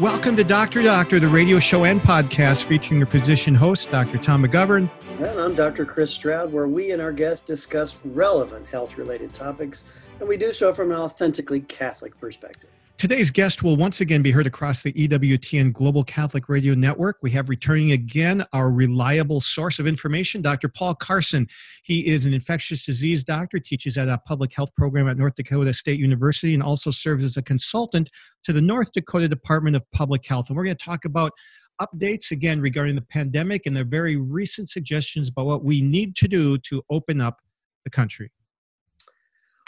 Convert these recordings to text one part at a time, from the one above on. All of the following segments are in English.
Welcome to Dr. Doctor, the radio show and podcast featuring your physician host, Dr. Tom McGovern. And I'm Dr. Chris Stroud, where we and our guests discuss relevant health related topics, and we do so from an authentically Catholic perspective. Today's guest will once again be heard across the EWTN Global Catholic Radio Network. We have returning again our reliable source of information, Dr. Paul Carson. He is an infectious disease doctor, teaches at a public health program at North Dakota State University, and also serves as a consultant to the North Dakota Department of Public Health. And we're going to talk about updates again regarding the pandemic and the very recent suggestions about what we need to do to open up the country.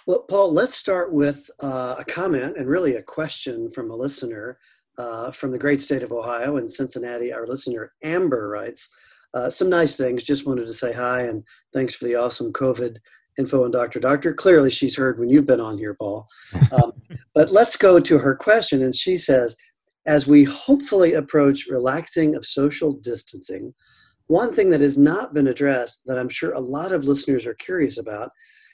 Well, Paul, let's start with uh, a comment and really a question from a listener uh, from the great state of Ohio in Cincinnati. Our listener Amber writes uh, some nice things. Just wanted to say hi and thanks for the awesome COVID info on Dr. Doctor. Clearly, she's heard when you've been on here, Paul. Um, but let's go to her question. And she says, as we hopefully approach relaxing of social distancing, one thing that has not been addressed that I'm sure a lot of listeners are curious about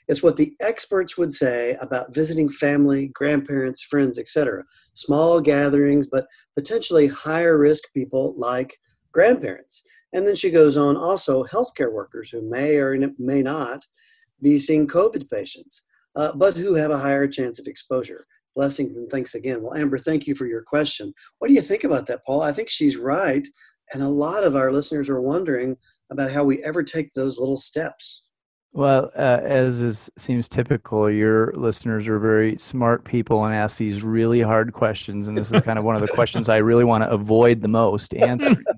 is what the experts would say about visiting family, grandparents, friends, etc. Small gatherings, but potentially higher risk people like grandparents. And then she goes on also healthcare workers who may or may not be seeing COVID patients, uh, but who have a higher chance of exposure. Blessings and thanks again. Well, Amber, thank you for your question. What do you think about that, Paul? I think she's right. And a lot of our listeners are wondering about how we ever take those little steps. Well, uh, as is, seems typical, your listeners are very smart people and ask these really hard questions, and this is kind of one of the questions I really want to avoid the most answering.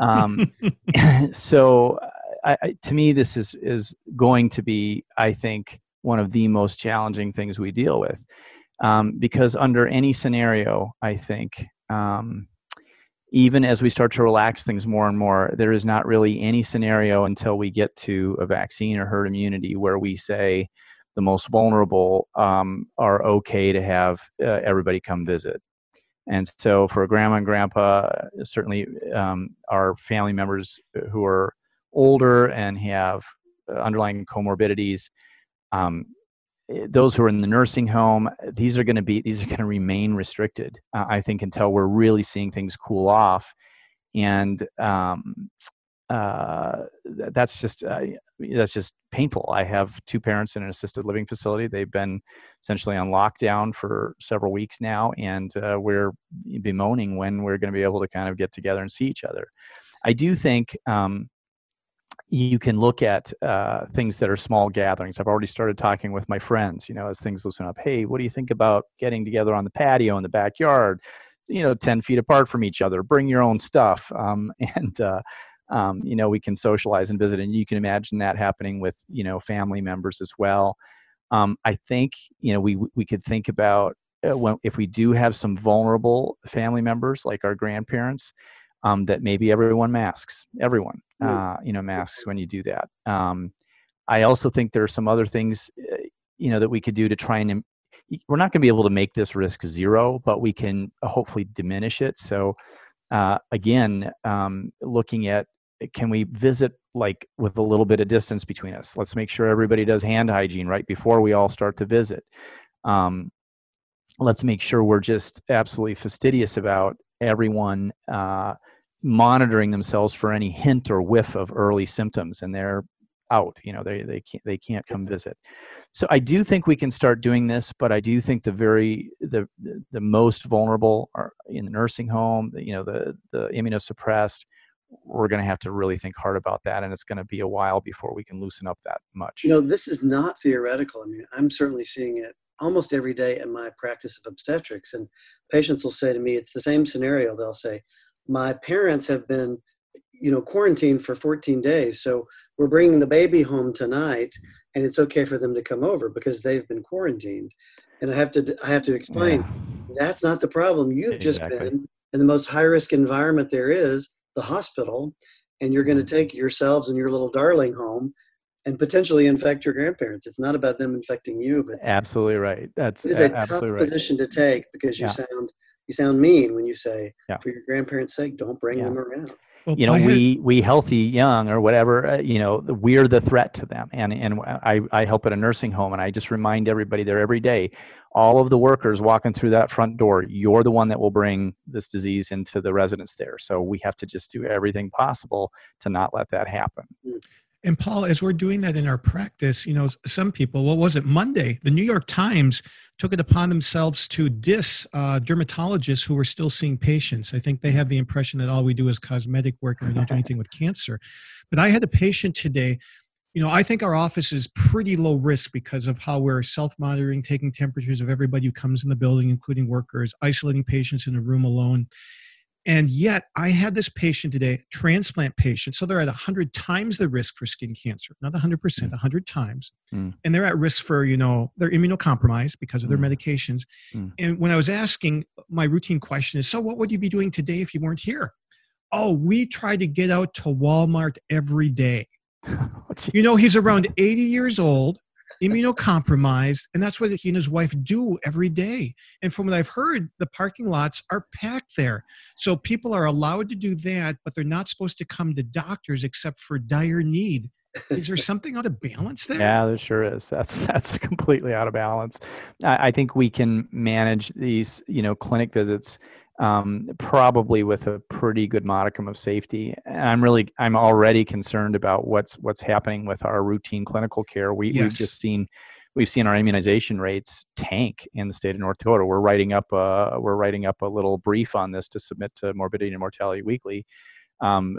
Um, so, I, I, to me, this is is going to be, I think, one of the most challenging things we deal with, um, because under any scenario, I think. Um, even as we start to relax things more and more, there is not really any scenario until we get to a vaccine or herd immunity where we say the most vulnerable um, are okay to have uh, everybody come visit. And so, for grandma and grandpa, certainly um, our family members who are older and have underlying comorbidities, um, those who are in the nursing home these are going to be these are going to remain restricted uh, i think until we're really seeing things cool off. And um, uh, that's just uh, that's just painful. I have two parents in an assisted living facility. They've been essentially on lockdown for several weeks now and uh, we're bemoaning when we're going to be able to kind of get together and see each other. I do think um, you can look at uh, things that are small gatherings. I've already started talking with my friends, you know, as things loosen up. Hey, what do you think about getting together on the patio in the backyard? You know, 10 feet apart from each other, bring your own stuff. Um, and, uh, um, you know, we can socialize and visit. And you can imagine that happening with, you know, family members as well. Um, I think, you know, we, we could think about uh, when, if we do have some vulnerable family members like our grandparents, um, that maybe everyone masks, everyone, uh, you know, masks when you do that. Um, I also think there are some other things, uh, you know, that we could do to try and. We're not going to be able to make this risk zero, but we can uh, hopefully diminish it. So, uh, again, um, looking at can we visit like with a little bit of distance between us? Let's make sure everybody does hand hygiene right before we all start to visit. Um, let's make sure we're just absolutely fastidious about everyone uh, monitoring themselves for any hint or whiff of early symptoms and they're out you know they they can't they can't come visit. So i do think we can start doing this but i do think the very the the most vulnerable are in the nursing home you know the the immunosuppressed. We're going to have to really think hard about that and it's going to be a while before we can loosen up that much. You know this is not theoretical. I mean i'm certainly seeing it almost every day in my practice of obstetrics and patients will say to me it's the same scenario. They'll say my parents have been you know quarantined for 14 days so we're bringing the baby home tonight and it's okay for them to come over because they've been quarantined and i have to i have to explain yeah. that's not the problem you've exactly. just been in the most high risk environment there is the hospital and you're going to mm-hmm. take yourselves and your little darling home and potentially infect your grandparents it's not about them infecting you but absolutely right that's it is a tough right. position to take because you yeah. sound you sound mean when you say yeah. for your grandparents' sake, don't bring yeah. them around. well, you know we we healthy young or whatever uh, you know we're the threat to them and and I, I help at a nursing home and i just remind everybody there every day all of the workers walking through that front door you're the one that will bring this disease into the residents there so we have to just do everything possible to not let that happen mm. And paul as we're doing that in our practice you know some people what was it monday the new york times took it upon themselves to diss uh, dermatologists who were still seeing patients. I think they have the impression that all we do is cosmetic work and we don't do anything with cancer. But I had a patient today. You know, I think our office is pretty low risk because of how we're self monitoring, taking temperatures of everybody who comes in the building, including workers, isolating patients in a room alone. And yet, I had this patient today, transplant patient. So they're at 100 times the risk for skin cancer, not 100%, mm. 100 times. Mm. And they're at risk for, you know, they're immunocompromised because of their mm. medications. Mm. And when I was asking, my routine question is So, what would you be doing today if you weren't here? Oh, we try to get out to Walmart every day. you know, he's around 80 years old immunocompromised, and that's what he and his wife do every day. And from what I've heard, the parking lots are packed there. So people are allowed to do that, but they're not supposed to come to doctors except for dire need. Is there something out of balance there? Yeah, there sure is. That's that's completely out of balance. I, I think we can manage these, you know, clinic visits um, probably with a pretty good modicum of safety. And I'm really, I'm already concerned about what's what's happening with our routine clinical care. We, yes. We've just seen, we've seen our immunization rates tank in the state of North Dakota. We're writing up a, we're writing up a little brief on this to submit to Morbidity and Mortality Weekly. Um,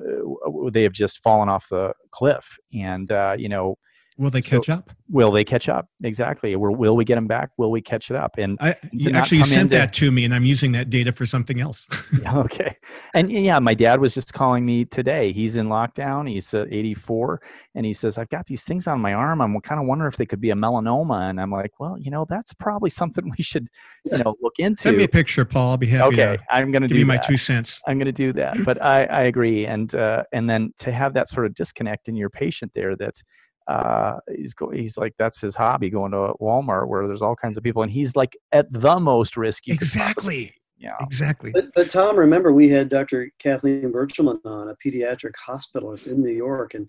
they have just fallen off the cliff, and uh, you know Will they catch so, up? Will they catch up? Exactly. Will, will we get them back? Will we catch it up? And I, you actually you sent that to me, and I'm using that data for something else. okay. And yeah, my dad was just calling me today. He's in lockdown. He's uh, 84, and he says, "I've got these things on my arm. I'm kind of wondering if they could be a melanoma." And I'm like, "Well, you know, that's probably something we should, you know, look into." Send me a picture, Paul. I'll be happy. Okay, I'm going to give you my two cents. I'm going to do that. But I, I agree, and uh, and then to have that sort of disconnect in your patient there that uh, he's go, he's like that's his hobby going to Walmart where there's all kinds of people and he's like at the most risky. exactly yeah exactly but, but, Tom remember we had Dr. Kathleen Berchelmann on a pediatric hospitalist in New York and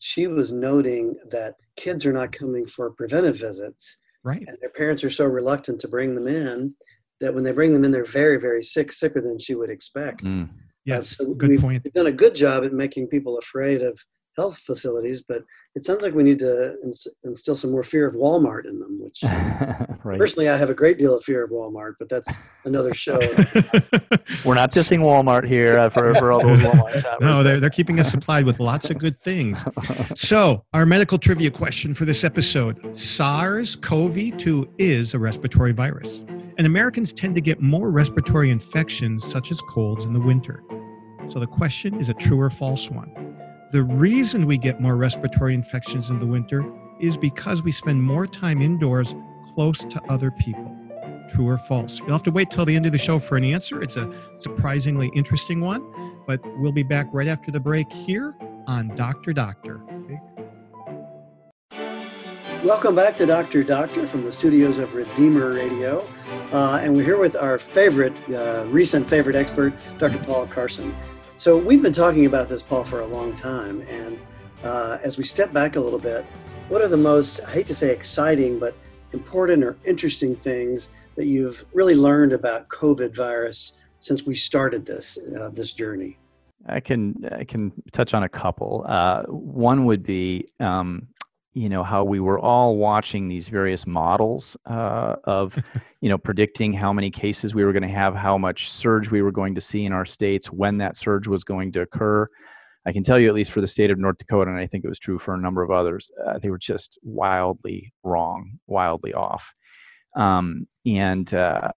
she was noting that kids are not coming for preventive visits right and their parents are so reluctant to bring them in that when they bring them in they're very very sick sicker than she would expect mm. yes uh, so good we've point done a good job at making people afraid of health facilities, but it sounds like we need to instill some more fear of Walmart in them. Which right. personally, I have a great deal of fear of Walmart, but that's another show. We're not dissing Walmart here uh, for, for all those Walmart shoppers. No, they're they're keeping us supplied with lots of good things. So, our medical trivia question for this episode: SARS-CoV-2 is a respiratory virus, and Americans tend to get more respiratory infections, such as colds, in the winter. So, the question is a true or false one. The reason we get more respiratory infections in the winter is because we spend more time indoors close to other people. True or false? You'll have to wait till the end of the show for an answer. It's a surprisingly interesting one, but we'll be back right after the break here on Dr. Doctor. Welcome back to Dr. Doctor from the studios of Redeemer Radio. Uh, and we're here with our favorite, uh, recent favorite expert, Dr. Paul Carson. So we've been talking about this, Paul, for a long time. And uh, as we step back a little bit, what are the most, I hate to say exciting, but important or interesting things that you've really learned about COVID virus since we started this, uh, this journey? I can I can touch on a couple. Uh, one would be um, you know how we were all watching these various models uh, of you know predicting how many cases we were going to have how much surge we were going to see in our states when that surge was going to occur. I can tell you at least for the state of north dakota and i think it was true for a number of others uh, they were just wildly wrong wildly off. Um, and uh,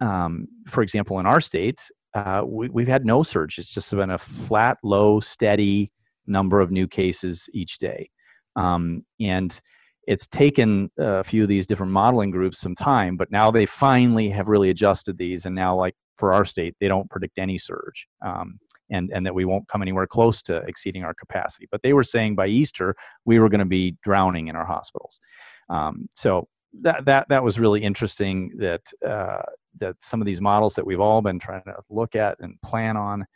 um, for example in our state uh, we, we've had no surge. It's just been a flat low steady number of new cases each day um, and it's taken a few of these different modeling groups some time, but now they finally have really adjusted these. And now, like for our state, they don't predict any surge. Um, and, and that we won't come anywhere close to exceeding our capacity. But they were saying by Easter we were going to be drowning in our hospitals. Um, so that that that was really interesting. That uh, that some of these models that we've all been trying to look at and plan on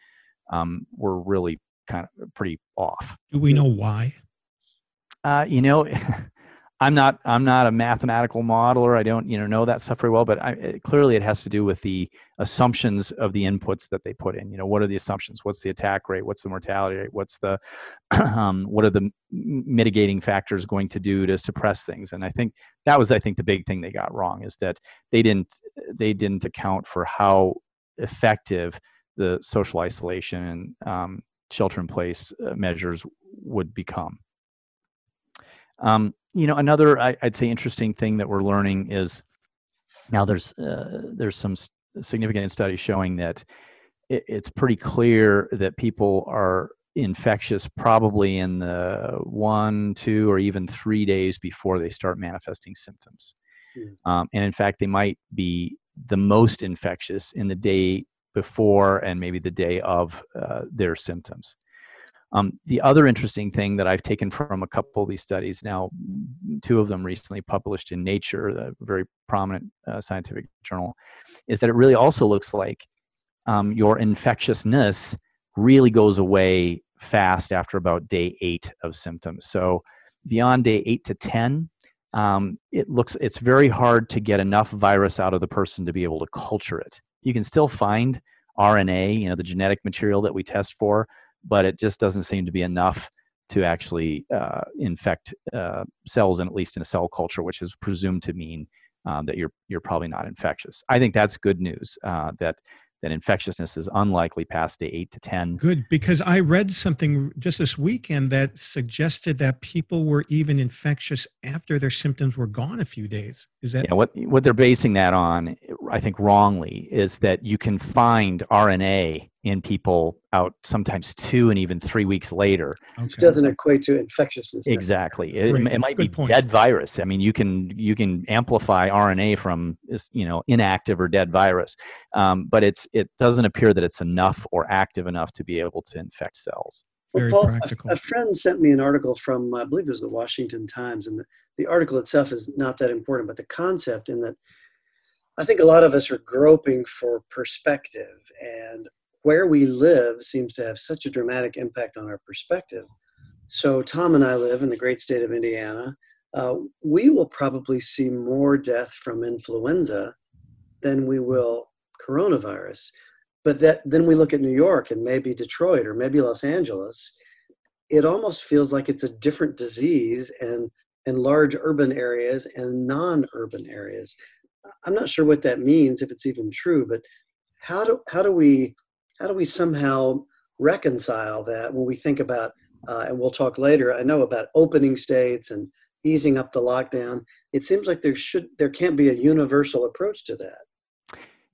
um, were really kind of pretty off. Do we know why? Uh, you know, I'm not I'm not a mathematical modeler. I don't you know know that stuff very well, but I, it, clearly it has to do with the assumptions of the inputs that they put in. You know, what are the assumptions? What's the attack rate? What's the mortality rate? What's the um, what are the mitigating factors going to do to suppress things? And I think that was I think the big thing they got wrong is that they didn't they didn't account for how effective the social isolation and um, shelter in place uh, measures would become. Um, you know, another I, would say interesting thing that we're learning is now there's uh, there's some significant studies showing that it, it's pretty clear that people are infectious probably in the one, two, or even three days before they start manifesting symptoms. Mm. Um, and in fact, they might be the most infectious in the day before and maybe the day of uh, their symptoms. Um, the other interesting thing that I've taken from a couple of these studies now, two of them recently published in Nature, a very prominent uh, scientific journal, is that it really also looks like um, your infectiousness really goes away fast after about day eight of symptoms. So beyond day eight to 10, um, it looks it's very hard to get enough virus out of the person to be able to culture it. You can still find RNA, you know, the genetic material that we test for, but it just doesn't seem to be enough to actually uh, infect uh, cells, and at least in a cell culture, which is presumed to mean um, that you're you're probably not infectious. I think that's good news. Uh, that that infectiousness is unlikely past day eight to 10. Good, because I read something just this weekend that suggested that people were even infectious after their symptoms were gone a few days. Is that? Yeah, what, what they're basing that on, I think wrongly, is that you can find RNA in people out sometimes two and even three weeks later. Okay. Which doesn't equate to infectiousness. Exactly. It, it, might Good be point. dead virus. I mean, you can you can amplify RNA from you know inactive or dead virus, um, but it's it doesn't appear that it's enough or active enough to be able to infect cells. Well, Paul, a, a, friend sent me an article from I believe it was the Washington Times, and the, the article itself is not that important, but the concept in that I think a lot of us are groping for perspective and where we live seems to have such a dramatic impact on our perspective. So, Tom and I live in the great state of Indiana. Uh, we will probably see more death from influenza than we will coronavirus. But that then we look at New York and maybe Detroit or maybe Los Angeles. It almost feels like it's a different disease and in large urban areas and non-urban areas. I'm not sure what that means if it's even true, but how do how do we how do we somehow reconcile that when we think about, uh, and we'll talk later, I know about opening states and easing up the lockdown. It seems like there should, there can't be a universal approach to that.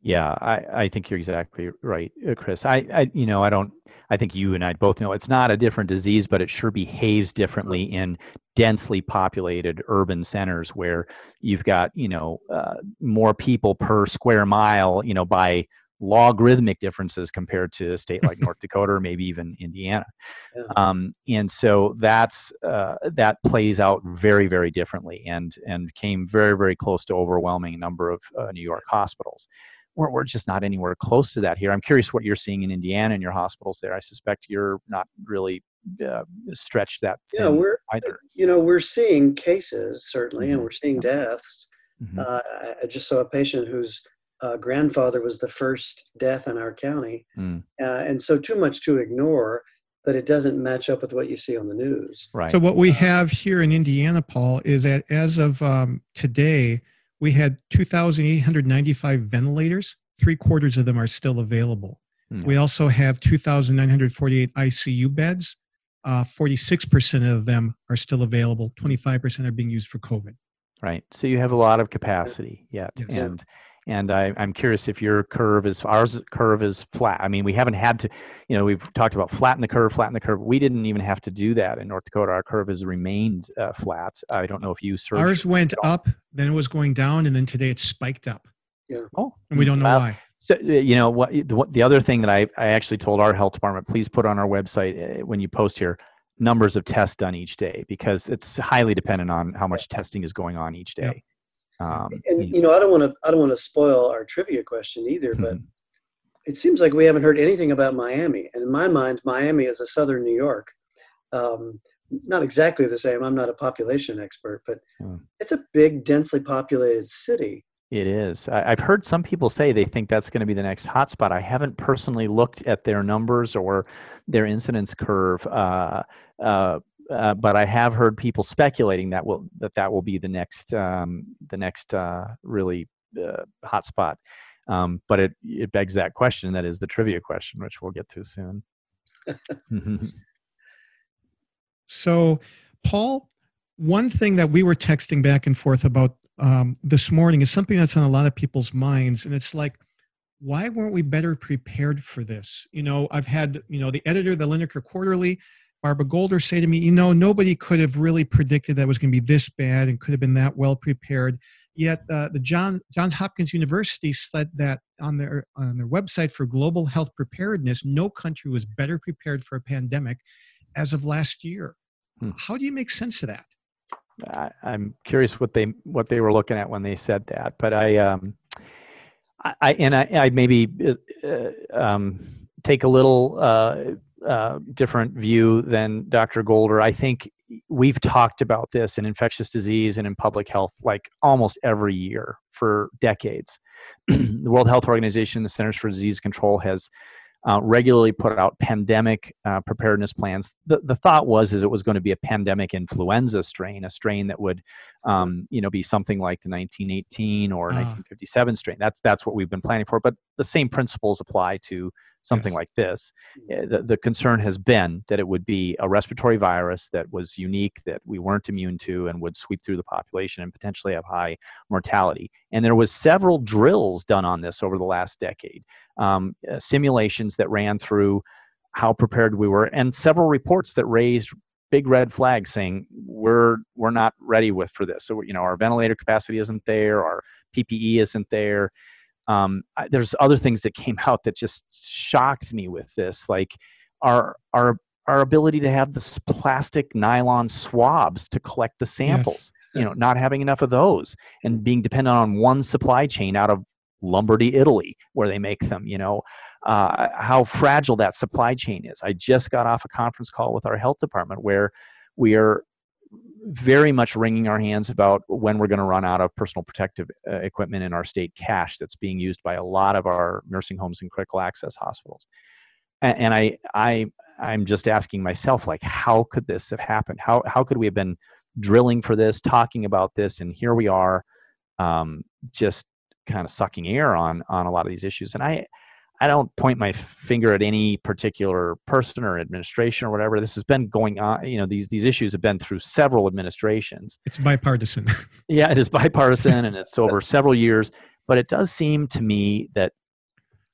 Yeah, I, I think you're exactly right, uh, Chris. I, I, you know, I don't, I think you and I both know it's not a different disease, but it sure behaves differently in densely populated urban centers where you've got, you know, uh, more people per square mile, you know, by logarithmic differences compared to a state like North Dakota or maybe even Indiana. Yeah. Um, and so that's uh, that plays out very very differently and and came very very close to overwhelming a number of uh, New York hospitals. We're, we're just not anywhere close to that here. I'm curious what you're seeing in Indiana in your hospitals there. I suspect you're not really uh, stretched that. Yeah, we're either. You know, we're seeing cases certainly, mm-hmm. and we're seeing deaths. Mm-hmm. Uh, I just saw a patient who's uh, grandfather was the first death in our county. Mm. Uh, and so, too much to ignore that it doesn't match up with what you see on the news. Right. So, what we have here in Indiana, Paul, is that as of um, today, we had 2,895 ventilators. Three quarters of them are still available. Mm. We also have 2,948 ICU beds. Uh, 46% of them are still available. 25% are being used for COVID. Right. So you have a lot of capacity yet. Yes. And and I, am curious if your curve is ours curve is flat. I mean, we haven't had to, you know, we've talked about flatten the curve, flatten the curve. We didn't even have to do that in North Dakota. Our curve has remained uh, flat. I don't know if you searched. Ours went up, then it was going down, and then today it's spiked up. Yeah. Oh, and we don't know well, why. So, uh, you know what the, the other thing that I, I actually told our health department please put on our website uh, when you post here numbers of tests done each day because it's highly dependent on how much testing is going on each day um, and you know, I don't want to I don't want to spoil our trivia question either, but mm-hmm. it seems like we haven't heard anything about Miami. And in my mind, Miami is a southern New York. Um, not exactly the same. I'm not a population expert, but it's a big, densely populated city. It is. I, have heard some people say they think that's going to be the next hotspot. I haven't personally looked at their numbers or their incidence curve, uh, uh, uh, but I have heard people speculating that will that that will be the next um, the next uh, really uh, hotspot. Um, but it it begs that question. That is the trivia question, which we'll get to soon. so, Paul, one thing that we were texting back and forth about um, this morning is something that's on a lot of people's minds, and it's like, why weren't we better prepared for this? You know, I've had you know the editor the Linacre Quarterly Barbara Golder say to me, you know, nobody could have really predicted that was going to be this bad and could have been that well prepared. Yet uh, the John, Johns Hopkins University said that on their on their website for global health preparedness, no country was better prepared for a pandemic as of last year. Hmm. How do you make sense of that? I, am curious what they what they were looking at when they said that, but I um, I, and I, I maybe uh, um, take a little uh, uh, different view than Dr. Golder. I think we've talked about this in infectious disease and in public health like almost every year for decades. the World Health Organization, the Centers for Disease Control, has uh, regularly put out pandemic uh, preparedness plans. The, the thought was is it was going to be a pandemic influenza strain, a strain that would, um, you know, be something like the 1918 or uh. 1957 strain. That's that's what we've been planning for. But the same principles apply to something yes. like this. Eh, the, the concern has been that it would be a respiratory virus that was unique, that we weren't immune to, and would sweep through the population and potentially have high mortality. And there was several drills done on this over the last decade, um, uh, simulations that ran through how prepared we were, and several reports that raised big red flags saying we're we're not ready with for this. So you know our ventilator capacity isn't there, our PPE isn't there um, I, there's other things that came out that just shocked me with this, like our our our ability to have this plastic nylon swabs to collect the samples. Yes. You know, not having enough of those and being dependent on one supply chain out of Lombardy, Italy, where they make them. You know, uh, how fragile that supply chain is. I just got off a conference call with our health department where we are very much wringing our hands about when we're going to run out of personal protective uh, equipment in our state cache that's being used by a lot of our nursing homes and critical access hospitals. And, and I, I, I'm just asking myself, like, how could this have happened? How, how could we have been drilling for this, talking about this, and here we are, um, just kind of sucking air on on a lot of these issues. And I, I don't point my finger at any particular person or administration or whatever. This has been going on. You know, these these issues have been through several administrations. It's bipartisan. yeah, it is bipartisan, and it's over several years. But it does seem to me that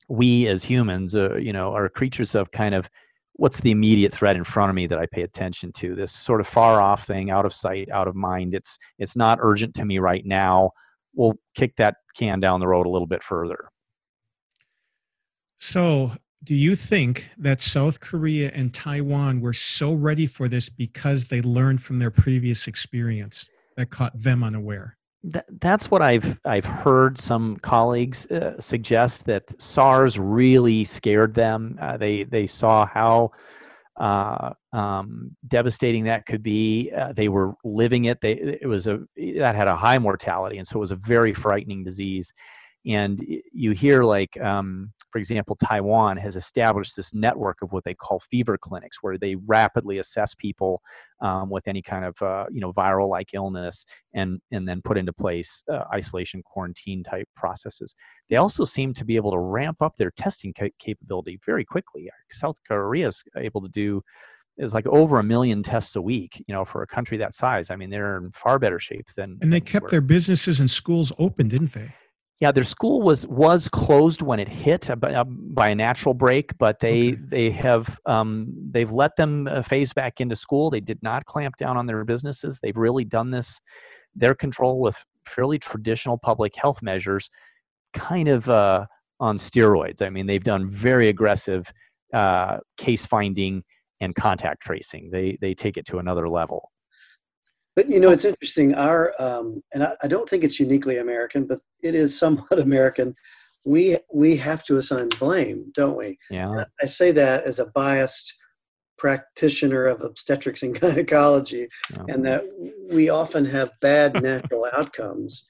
we as humans, uh, you know, are creatures of kind of what's the immediate threat in front of me that I pay attention to. This sort of far off thing, out of sight, out of mind. It's it's not urgent to me right now. We'll kick that can down the road a little bit further. So, do you think that South Korea and Taiwan were so ready for this because they learned from their previous experience that caught them unaware? That, that's what I've I've heard some colleagues uh, suggest that SARS really scared them. Uh, they they saw how uh, um, devastating that could be. Uh, they were living it. They it was a that had a high mortality, and so it was a very frightening disease and you hear like um, for example taiwan has established this network of what they call fever clinics where they rapidly assess people um, with any kind of uh, you know viral like illness and and then put into place uh, isolation quarantine type processes. They also seem to be able to ramp up their testing ca- capability very quickly. South korea is able to do is like over a million tests a week you know for a country that size. I mean they're in far better shape than and they kept their businesses and schools open didn't they yeah, their school was was closed when it hit by, uh, by a natural break, but they okay. they have um, they've let them uh, phase back into school. They did not clamp down on their businesses. They've really done this their control with fairly traditional public health measures, kind of uh, on steroids. I mean, they've done very aggressive uh, case finding and contact tracing. They they take it to another level. But you know, it's interesting. Our um, and I, I, don't think it's uniquely American, but it is somewhat American. we we have to assign blame, don't we? Yeah. I say that as a biased practitioner of obstetrics and gynecology, and that we often have bad natural outcomes,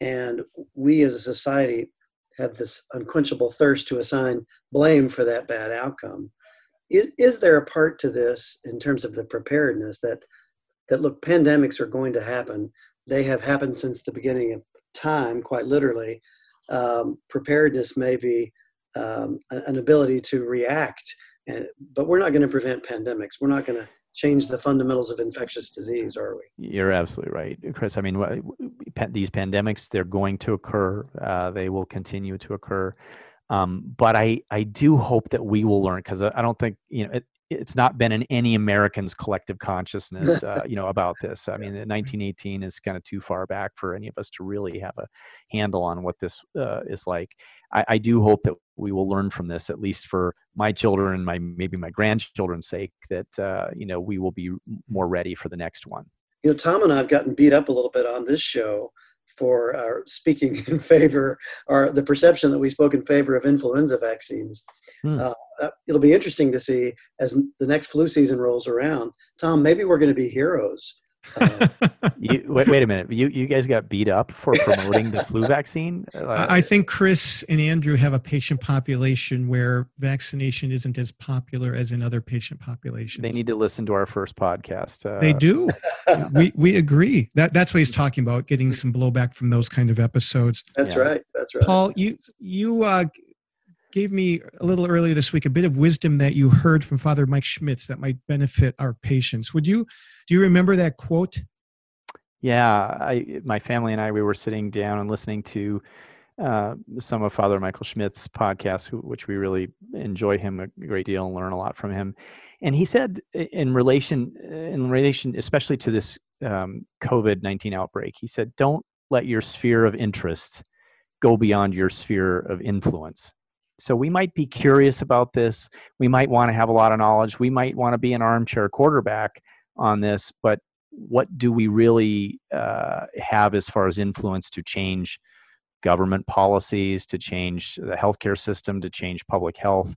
and we as a society have this unquenchable thirst to assign blame for that bad outcome. Is, is there a part to this in terms of the preparedness that that look pandemics are going to happen? They have happened since the beginning of time, quite literally. Um, preparedness may be um, an ability to react, and, but we're not going to prevent pandemics. We're not going to change the fundamentals of infectious disease, are we? You're absolutely right, Chris. I mean, these pandemics, they're going to occur. Uh, they will continue to occur. Um, but I, I do hope that we will learn because I don't think, you know, it, it's not been in any American's collective consciousness, uh, you know, about this. I mean, 1918 is kind of too far back for any of us to really have a handle on what this uh, is like. I, I, do hope that we will learn from this, at least for my children and my maybe my grandchildren's sake, that uh, you know we will be more ready for the next one. You know, Tom and I have gotten beat up a little bit on this show for our speaking in favor or the perception that we spoke in favor of influenza vaccines. Hmm. Uh, it'll be interesting to see as the next flu season rolls around. Tom, maybe we're going to be heroes uh, you, wait, wait, a minute. You you guys got beat up for promoting the flu vaccine? Uh, I think Chris and Andrew have a patient population where vaccination isn't as popular as in other patient populations. They need to listen to our first podcast. Uh, they do. we we agree. That that's what he's talking about. Getting some blowback from those kind of episodes. That's yeah. right. That's right. Paul, you you uh, gave me a little earlier this week a bit of wisdom that you heard from Father Mike Schmitz that might benefit our patients. Would you do you remember that quote? Yeah, I my family and I we were sitting down and listening to uh, some of Father Michael Schmitz's podcasts, which we really enjoy him a great deal and learn a lot from him. And he said, in relation, in relation, especially to this um, COVID nineteen outbreak, he said, "Don't let your sphere of interest go beyond your sphere of influence." So we might be curious about this. We might want to have a lot of knowledge. We might want to be an armchair quarterback on this, but what do we really uh, have as far as influence to change government policies, to change the healthcare system, to change public health?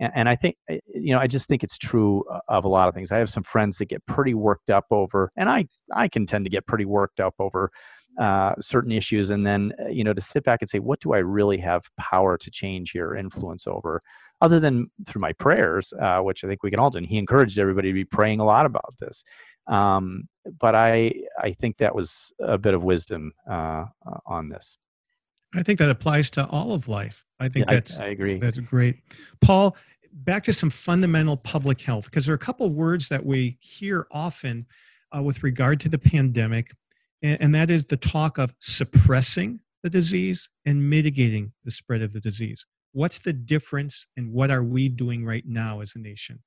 And, and I think, eh, you know, I just think it's true of a lot of things. I have some friends that get pretty worked up over, and I, I can tend to get pretty worked up over uh, certain issues and then uh, you know to sit back and say what do i really have power to change here influence over other than through my prayers, uh, which I think we can all do. And he encouraged everybody to be praying a lot about this. Um, but I, I think that was a bit of wisdom uh, on this. I think that applies to all of life. I think yeah, that's I, I, agree. That's great, Paul. Back to some fundamental public health because there are a couple of words that we hear often uh, with regard to the pandemic, and, and that is the talk of suppressing the disease and mitigating the spread of the disease what's the difference and what are we doing right now as a nation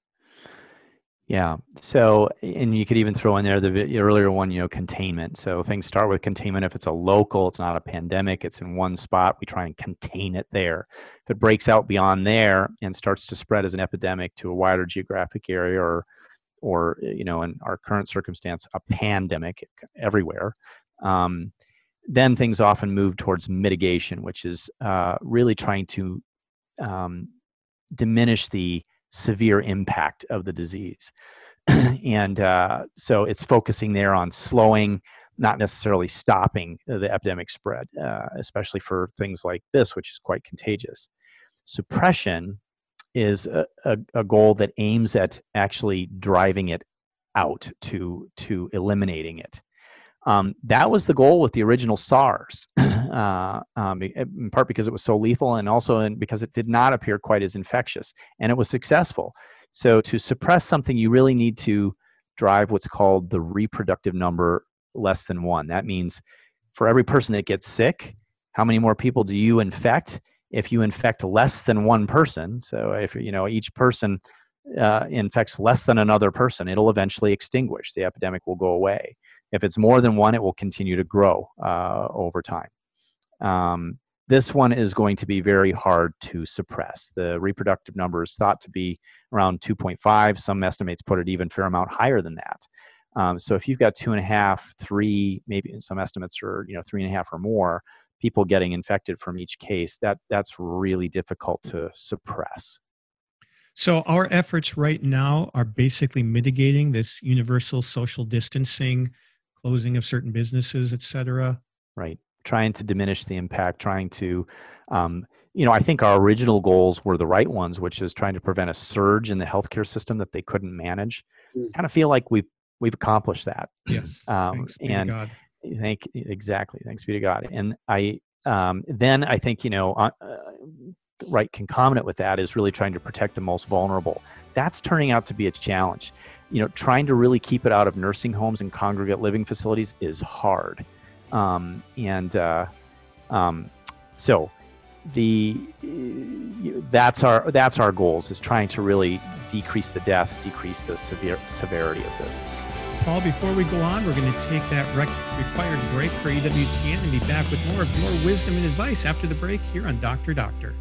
yeah. So and you could even throw in there the earlier one you know containment. So things start with containment. If it's a local it's not a pandemic it's in one spot we try and contain it there. If it breaks out beyond there and starts to spread as an epidemic to a wider geographic area or or you know in our current circumstance a pandemic everywhere um, then things often move towards mitigation which is uh, really trying to um, diminish the severe impact of the disease. and uh, so it's focusing there on slowing, not necessarily stopping the epidemic spread, uh, especially for things like this, which is quite contagious. Suppression is a, a, a goal that aims at actually driving it out to to eliminating it. Um, that was the goal with the original SARS, uh, um, in part because it was so lethal and also in, because it did not appear quite as infectious and it was successful. So, to suppress something, you really need to drive what's called the reproductive number less than one. That means for every person that gets sick, how many more people do you infect? If you infect less than one person, so if you know each person uh, infects less than another person, it'll eventually extinguish. The epidemic will go away. If it's more than one, it will continue to grow uh, over time. Um, this one is going to be very hard to suppress. The reproductive number is thought to be around 2.5. Some estimates put it even fair amount higher than that. Um, so if you've got two and a half, three, maybe some estimates are you know three and a half or more, people getting infected from each case, that that's really difficult to suppress. So our efforts right now are basically mitigating this universal social distancing, closing of certain businesses, et cetera. Right. Trying to diminish the impact, trying to, um, you know, I think our original goals were the right ones, which is trying to prevent a surge in the healthcare system that they couldn't manage. Mm. Kind of feel like we've we've accomplished that. Yes. Um, and thank exactly. Thanks be to God. And I um, then I think you know, uh, uh, right concomitant with that is really trying to protect the most vulnerable. That's turning out to be a challenge. You know, trying to really keep it out of nursing homes and congregate living facilities is hard. Um, and uh, um, so the that's our that's our goals is trying to really decrease the deaths, decrease the severe severity of this. Paul, before we go on, we're going to take that rec- required break for EWTN and be back with more of your wisdom and advice after the break here on Doctor Doctor.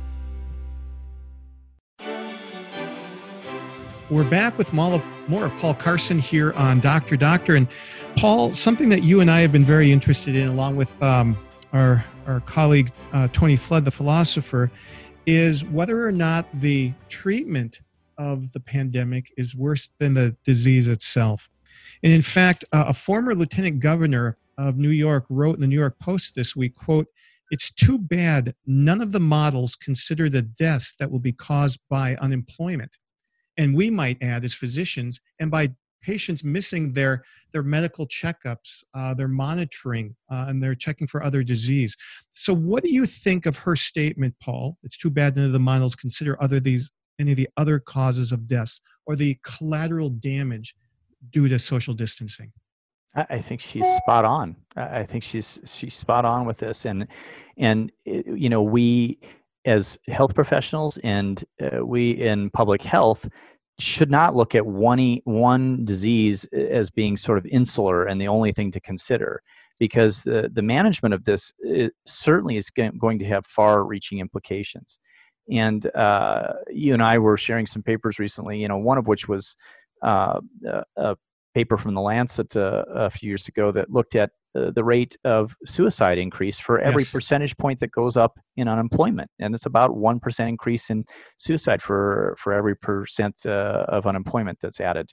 We're back with more of Paul Carson here on Doctor Doctor. And Paul, something that you and I have been very interested in, along with um, our, our colleague uh, Tony Flood, the philosopher, is whether or not the treatment of the pandemic is worse than the disease itself. And in fact, uh, a former lieutenant governor of New York wrote in the New York Post this week, quote, it's too bad none of the models consider the deaths that will be caused by unemployment. And we might add as physicians, and by patients missing their, their medical checkups, uh, their monitoring, uh, and they're checking for other disease. So, what do you think of her statement, Paul? It's too bad none of the models consider other these any of the other causes of deaths or the collateral damage due to social distancing. I think she's spot on. I think she's she's spot on with this, and and eh, you know we as health professionals and uh, we in public health should not look at one one disease as being sort of insular and the only thing to consider because the the management of this certainly is going to have far-reaching implications. And uh, you and I were sharing some papers recently. You know, one of which was uh, a, paper from the Lancet uh, a few years ago that looked at uh, the rate of suicide increase for every yes. percentage point that goes up in unemployment, and it's about one percent increase in suicide for for every percent uh, of unemployment that's added.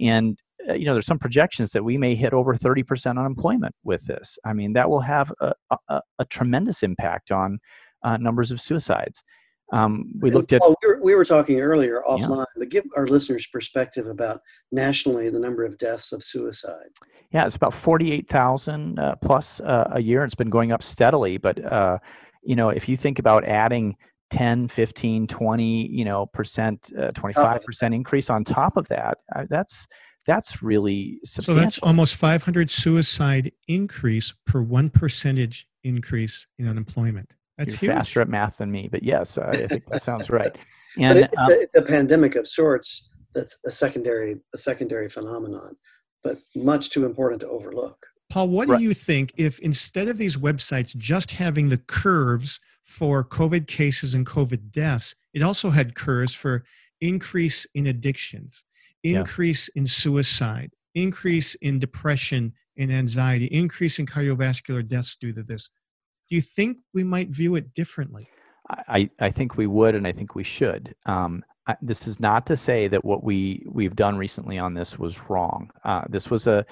And uh, you know, there's some projections that we may hit over 30% unemployment with this. I mean, that will have a, a, a tremendous impact on uh, numbers of suicides. Um, we looked at. we, were, we were talking earlier offline, yeah. but give our listeners perspective about nationally the number of deaths of suicide. Yeah, it's about 48,000 uh, plus uh, a year. It's been going up steadily. But, uh, you know, if you think about adding 10, 15, 20, you know, percent, 25% uh, increase on top of that, uh, that's that's really substantial. So that's almost 500 suicide increase per one percentage increase in unemployment. That's You're huge. faster at math than me, but yes, I think that sounds right. And it's, um, a, it's, a, pandemic of sorts. That's a secondary a secondary phenomenon, but much too important to overlook. Paul, what right. do you think if instead of these websites just having the curves for COVID cases and COVID deaths, it also had curves for increase in addictions, increase yeah. in suicide, increase in depression and anxiety, increase in cardiovascular deaths due to this? Do you think we might view it differently? I, I think we would, and I think we should. Um, I, this is not to say that what we we've done recently on this was wrong. Uh, this was a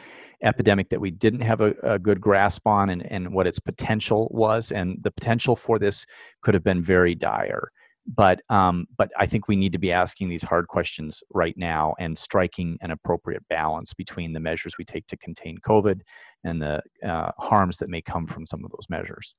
epidemic that we didn't have a, a, good grasp on, and, and what its potential was, and the potential for this could have been very dire. But um, but I think we need to be asking these hard questions right now and striking an appropriate balance between the measures we take to contain COVID and the uh, harms that may come from some of those measures.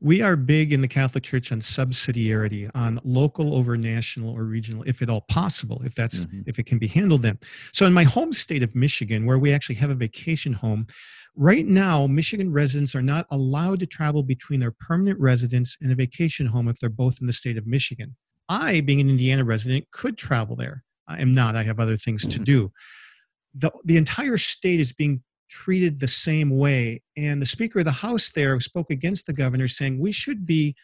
We are big in the Catholic Church on subsidiarity, on local over national or regional, if at all possible, if that's mm-hmm. if it can be handled then. So in my home state of Michigan, where we actually have a vacation home, right now Michigan residents are not allowed to travel between their permanent residence and a vacation home if they're both in the state of Michigan. I, being an Indiana resident, could travel there. I am not. I have other things mm-hmm. to do. The, the entire state is being treated the same way. And the Speaker of the House there spoke against the governor, saying we should be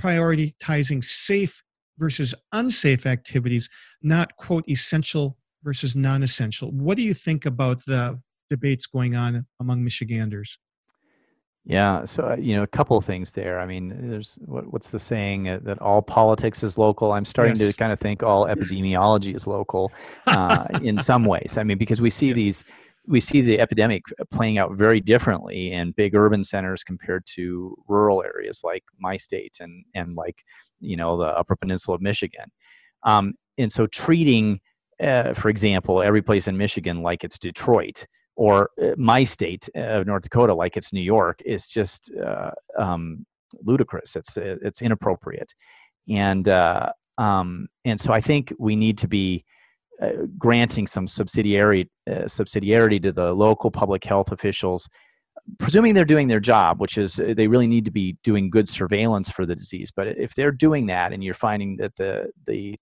prioritizing safe versus unsafe activities, not, quote, essential versus non essential. What do you think about the debates going on among Michiganders? Yeah, so uh, you know, a couple of things there. I mean, there's what, what's the saying uh, that all politics is local. I'm starting yes. to kind of think all epidemiology is local uh, in some ways. I mean, because we see these, we see the epidemic playing out very differently in big urban centers compared to rural areas like my state and and like you know the Upper Peninsula of Michigan. Um, and so treating, uh, for example, every place in Michigan like it's Detroit or uh, my state of North Dakota, like it's New York, is just uh, um, ludicrous. It's it's inappropriate, and uh, um, and so I think we need to be uh, granting some subsidiarity uh, subsidiarity to the local public health officials, presuming they're doing their job, which is they really need to be doing good surveillance for the disease. But if they're doing that, and you're finding that the the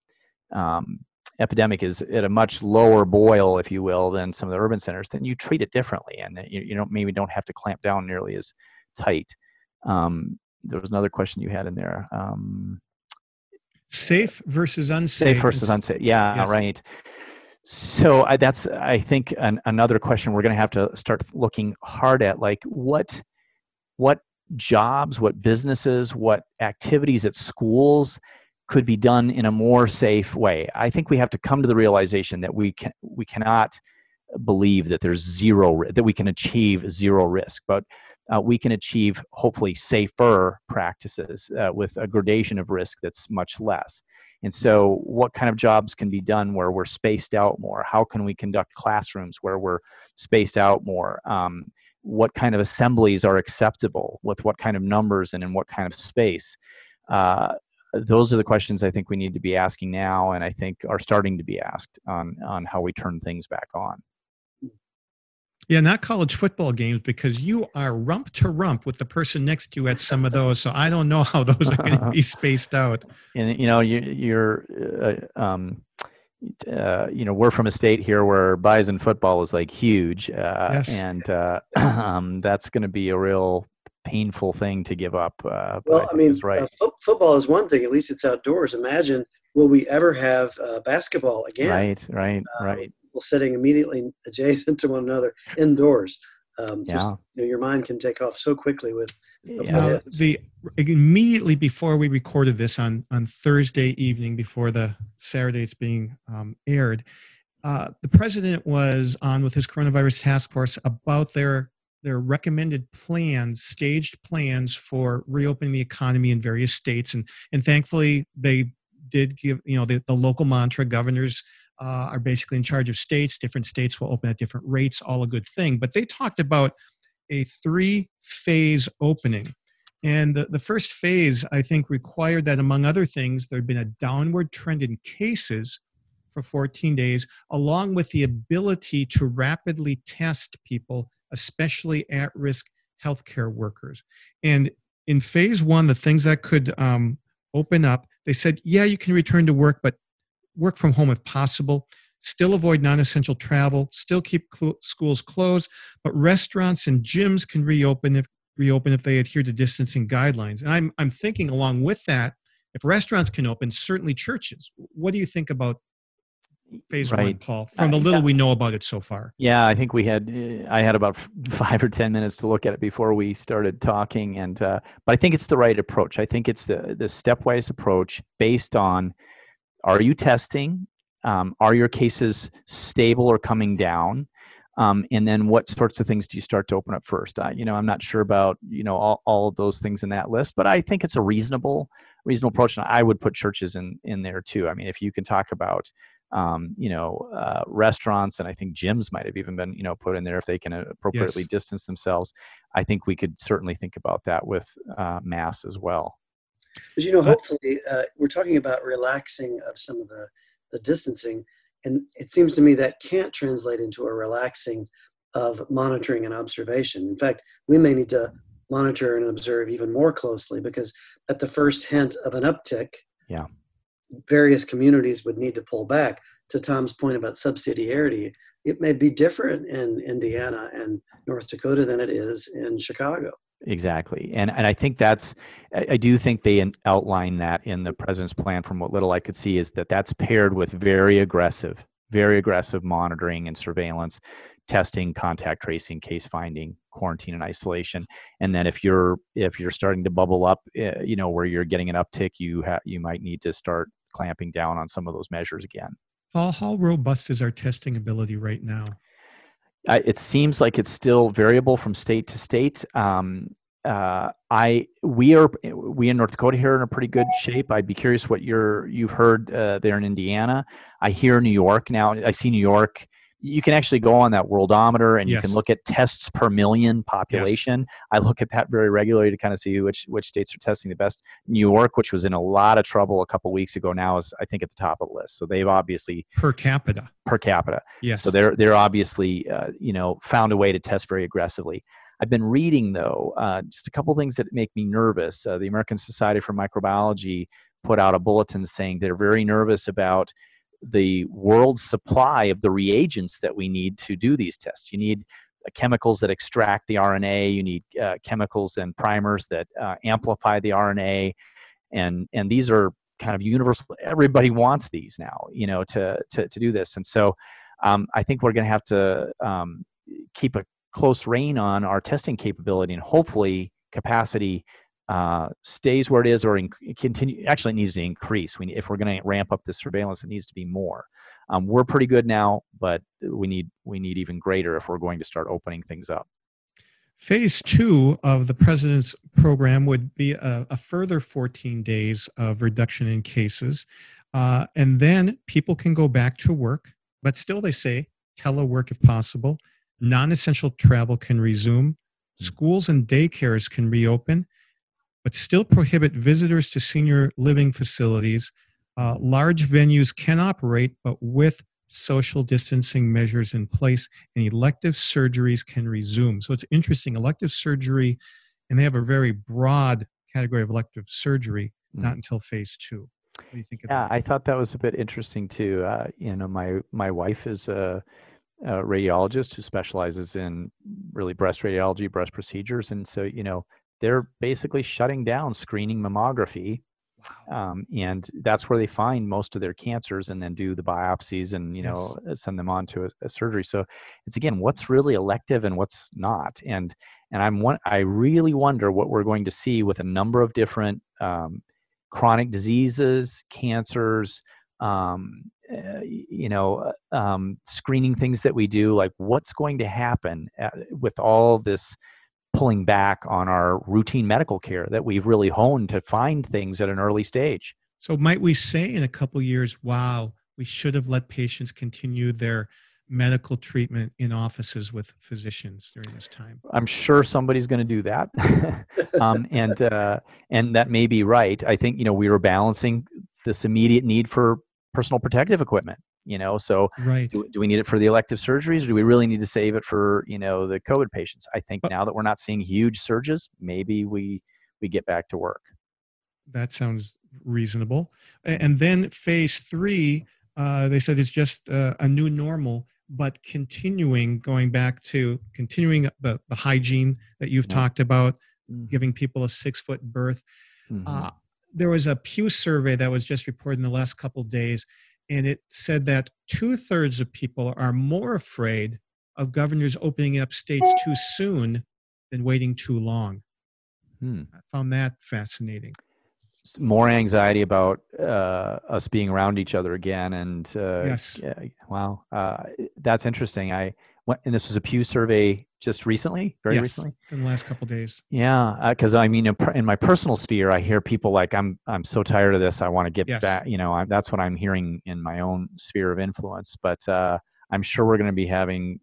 um, epidemic is at a much lower boil, if you will, than some of the urban centers, then you treat it differently, and you, you don't maybe don't have to clamp down nearly as tight. Um, there was another question you had in there. Um, safe versus unsafe. Safe versus unsafe. Yeah, yes. right. So I, that's I think an, another question we're going to have to start looking hard at, like what what jobs, what businesses, what activities at schools could be done in a more safe way. I think we have to come to the realization that we can we cannot believe that there's zero that we can achieve zero risk, but uh, we can achieve hopefully safer practices uh, with a gradation of risk that's much less. And so, what kind of jobs can be done where we're spaced out more? How can we conduct classrooms where we're spaced out more? Um, what kind of assemblies are acceptable with what kind of numbers and in what kind of space? Uh, those are the questions I think we need to be asking now, and I think are starting to be asked on on how we turn things back on. Yeah, not college football games because you are rump to rump with the person next to you at some of those. So I don't know how those are going to be spaced out. And you know, you, you're, uh, um, uh, you know, we're from a state here where Bison football is like huge, uh, yes. and uh, um, that's going to be a real painful thing to give up. Uh, well, I, I mean, right. uh, football is one thing. At least it's outdoors. Imagine, will we ever have uh, basketball again? Right, right, uh, right. People sitting immediately adjacent to one another indoors. Um, yeah. Just, you know, your mind can take off so quickly with. Yeah. the immediately before we recorded this on on Thursday evening, before the Saturday it's being um, aired, uh, the president was on with his coronavirus task force about their their recommended plans, staged plans for reopening the economy in various states. And, and thankfully, they did give, you know, the, the local mantra governors uh, are basically in charge of states. Different states will open at different rates, all a good thing. But they talked about a three phase opening. And the, the first phase, I think, required that, among other things, there had been a downward trend in cases for 14 days, along with the ability to rapidly test people especially at risk healthcare workers. And in phase one, the things that could um, open up, they said, yeah, you can return to work, but work from home if possible. Still avoid non essential travel, still keep cl- schools closed, but restaurants and gyms can reopen if, reopen if they adhere to distancing guidelines. And I'm, I'm thinking along with that, if restaurants can open, certainly churches. What do you think about phase right. one, Paul, from the little we know about it so far? Yeah, I think we had uh, I had about five or ten minutes to look at it before we started talking, and uh, but I think it's the right approach. I think it's the the stepwise approach based on are you testing? Um, are your cases stable or coming down? Um, and then what sorts of things do you start to open up first? Uh, you know, I'm not sure about you know all, all of those things in that list, but I think it's a reasonable reasonable approach, and I would put churches in in there too. I mean, if you can talk about um, you know, uh, restaurants, and I think gyms might have even been, you know, put in there if they can appropriately yes. distance themselves. I think we could certainly think about that with uh, mass as well. But you know, hopefully, uh, we're talking about relaxing of some of the the distancing, and it seems to me that can't translate into a relaxing of monitoring and observation. In fact, we may need to monitor and observe even more closely because at the first hint of an uptick, yeah various communities would need to pull back. To Tom's point about subsidiarity, it may be different in Indiana and North Dakota than it is in Chicago. Exactly, and and I think that's I, do think they outline that in the president's plan. From what little I could see, is that that's paired with very aggressive, very aggressive monitoring and surveillance testing, contact tracing, case finding, quarantine and isolation. And then if you're if you're starting to bubble up, uh, you know, where you're getting an uptick, you have you might need to start clamping down on some of those measures again. Paul, how robust is our testing ability right now? It seems like it's still variable from state to state. Um, uh, I we are we in North Dakota here in a pretty good shape. I'd be curious what you're you've heard uh, there in Indiana. I hear New York now. I see New York. You can actually go on that worldometer and yes. you can look at tests per million population. Yes. I look at that very regularly to kind of see which which states are testing the best. New York, which was in a lot of trouble a couple weeks ago, now is I think at the top of the list. So they've obviously per capita per capita. Yes. So they're they're obviously uh, you know found a way to test very aggressively. I've been reading though uh, just a couple things that make me nervous. Uh, the American Society for Microbiology put out a bulletin saying they're very nervous about the world supply of the reagents that we need to do these tests. You need uh, chemicals that extract the RNA. You need uh, chemicals and primers that uh, amplify the RNA, and and these are kind of universal. Everybody wants these now, you know, to to to do this. And so, um, I think we're going to have to um, keep a close rein on our testing capability and hopefully capacity uh, stays where it is or in, continue actually needs to increase. We, if we're going to ramp up the surveillance it needs to be more. Um, we're pretty good now but we need we need even greater if we're going to start opening things up. Phase two of the president's program would be a, a further 14 days of reduction in cases uh, and then people can go back to work but still they say telework if possible. Non essential travel can resume. Schools and daycares can reopen, but still prohibit visitors to senior living facilities. Uh, large venues can operate, but with social distancing measures in place, and elective surgeries can resume. So it's interesting. Elective surgery, and they have a very broad category of elective surgery, mm. not until phase two. What do you think? yeah, I thought that was a bit interesting too. Uh, you know, my my wife is a a radiologist who specializes in really breast radiology, breast procedures, and so you know they're basically shutting down screening mammography, um, and that's where they find most of their cancers, and then do the biopsies and you know yes. send them on to a, a, surgery. So it's again what's really elective and what's not, and and I'm one I really wonder what we're going to see with a number of different um, chronic diseases, cancers, um, uh, you know uh, um, screening things that we do like what's going to happen uh, with all this pulling back on our routine medical care that we've really honed to find things at an early stage. So might we say in a couple years wow we should have let patients continue their medical treatment in offices with physicians during this time? I'm sure somebody's going to do that. Um, and uh, and that may be right. I think you know we were balancing this immediate need for personal protective equipment you know so right. do, do, we need it for the elective surgeries or do we really need to save it for you know the covid patients i think now that we're not seeing huge surges maybe we we get back to work that sounds reasonable and then phase three uh, they said it's just uh, a new normal but continuing going back to continuing the, the hygiene that you've yeah. talked about mm-hmm. giving people a six foot berth mm-hmm. uh, there was a Pew survey that was just reported in the last couple days, and it said that two thirds of people are more afraid of governors opening up states too soon than waiting too long. Hmm. I found that fascinating. More anxiety about uh, us being around each other again, and uh, yes, yeah, wow, uh, that's interesting. I went, and this was a Pew survey just recently, very yes, recently, in the last couple days. Yeah, because uh, I mean, in my personal sphere, I hear people like, "I'm I'm so tired of this. I want to get yes. back." You know, I, that's what I'm hearing in my own sphere of influence. But uh, I'm sure we're going to be having